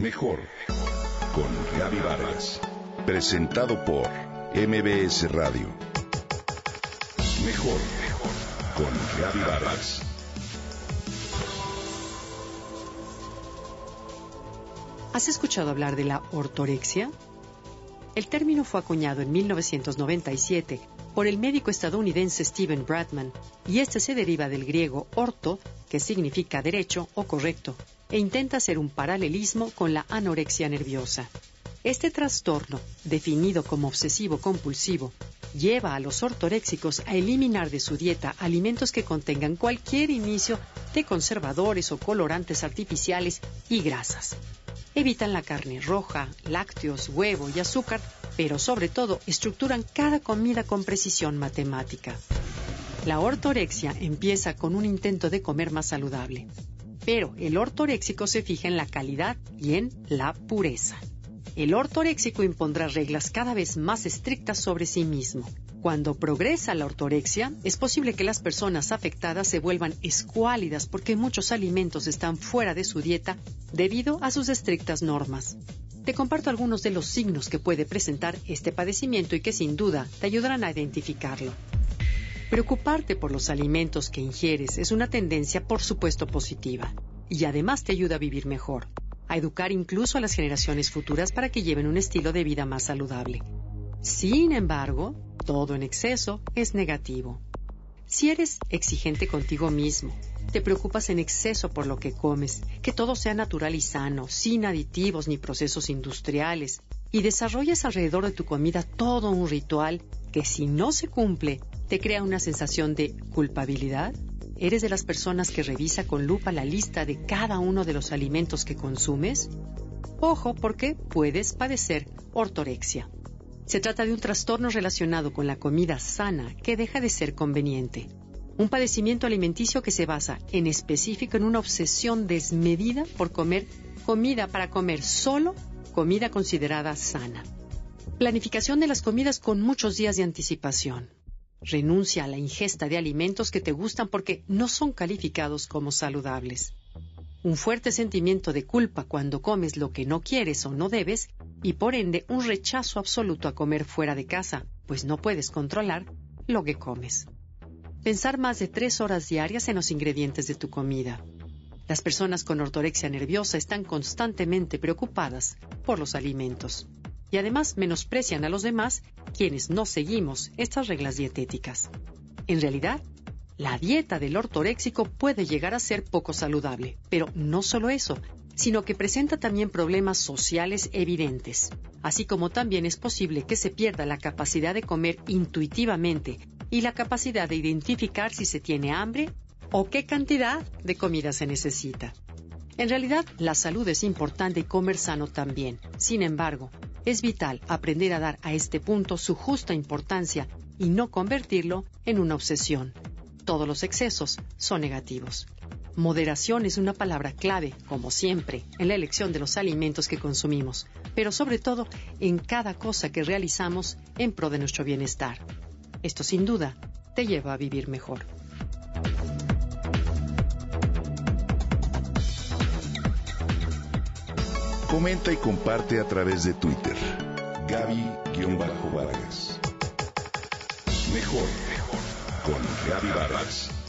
Mejor con Gaby Vargas. Presentado por MBS Radio. Mejor con Gaby Vargas. ¿Has escuchado hablar de la ortorexia? El término fue acuñado en 1997 por el médico estadounidense Stephen Bradman y este se deriva del griego orto, que significa derecho o correcto, e intenta hacer un paralelismo con la anorexia nerviosa. Este trastorno, definido como obsesivo-compulsivo, lleva a los ortoréxicos a eliminar de su dieta alimentos que contengan cualquier inicio de conservadores o colorantes artificiales y grasas. Evitan la carne roja, lácteos, huevo y azúcar, pero sobre todo estructuran cada comida con precisión matemática. La ortorexia empieza con un intento de comer más saludable pero el ortoréxico se fija en la calidad y en la pureza. El ortoréxico impondrá reglas cada vez más estrictas sobre sí mismo. Cuando progresa la ortorexia, es posible que las personas afectadas se vuelvan escuálidas porque muchos alimentos están fuera de su dieta debido a sus estrictas normas. Te comparto algunos de los signos que puede presentar este padecimiento y que sin duda te ayudarán a identificarlo. Preocuparte por los alimentos que ingieres es una tendencia por supuesto positiva y además te ayuda a vivir mejor, a educar incluso a las generaciones futuras para que lleven un estilo de vida más saludable. Sin embargo, todo en exceso es negativo. Si eres exigente contigo mismo, te preocupas en exceso por lo que comes, que todo sea natural y sano, sin aditivos ni procesos industriales, y desarrollas alrededor de tu comida todo un ritual que si no se cumple te crea una sensación de culpabilidad? ¿Eres de las personas que revisa con lupa la lista de cada uno de los alimentos que consumes? Ojo porque puedes padecer ortorexia. Se trata de un trastorno relacionado con la comida sana que deja de ser conveniente. Un padecimiento alimenticio que se basa en específico en una obsesión desmedida por comer comida para comer solo comida considerada sana. Planificación de las comidas con muchos días de anticipación. Renuncia a la ingesta de alimentos que te gustan porque no son calificados como saludables. Un fuerte sentimiento de culpa cuando comes lo que no quieres o no debes y por ende un rechazo absoluto a comer fuera de casa, pues no puedes controlar lo que comes. Pensar más de tres horas diarias en los ingredientes de tu comida. Las personas con ortorexia nerviosa están constantemente preocupadas por los alimentos y además menosprecian a los demás quienes no seguimos estas reglas dietéticas. En realidad, la dieta del ortoréxico puede llegar a ser poco saludable, pero no solo eso, sino que presenta también problemas sociales evidentes, así como también es posible que se pierda la capacidad de comer intuitivamente y la capacidad de identificar si se tiene hambre o qué cantidad de comida se necesita. En realidad, la salud es importante y comer sano también. Sin embargo, es vital aprender a dar a este punto su justa importancia y no convertirlo en una obsesión. Todos los excesos son negativos. Moderación es una palabra clave, como siempre, en la elección de los alimentos que consumimos, pero sobre todo en cada cosa que realizamos en pro de nuestro bienestar. Esto sin duda te lleva a vivir mejor. Comenta y comparte a través de Twitter. Gaby-Vargas. Mejor, mejor con Gaby Vargas.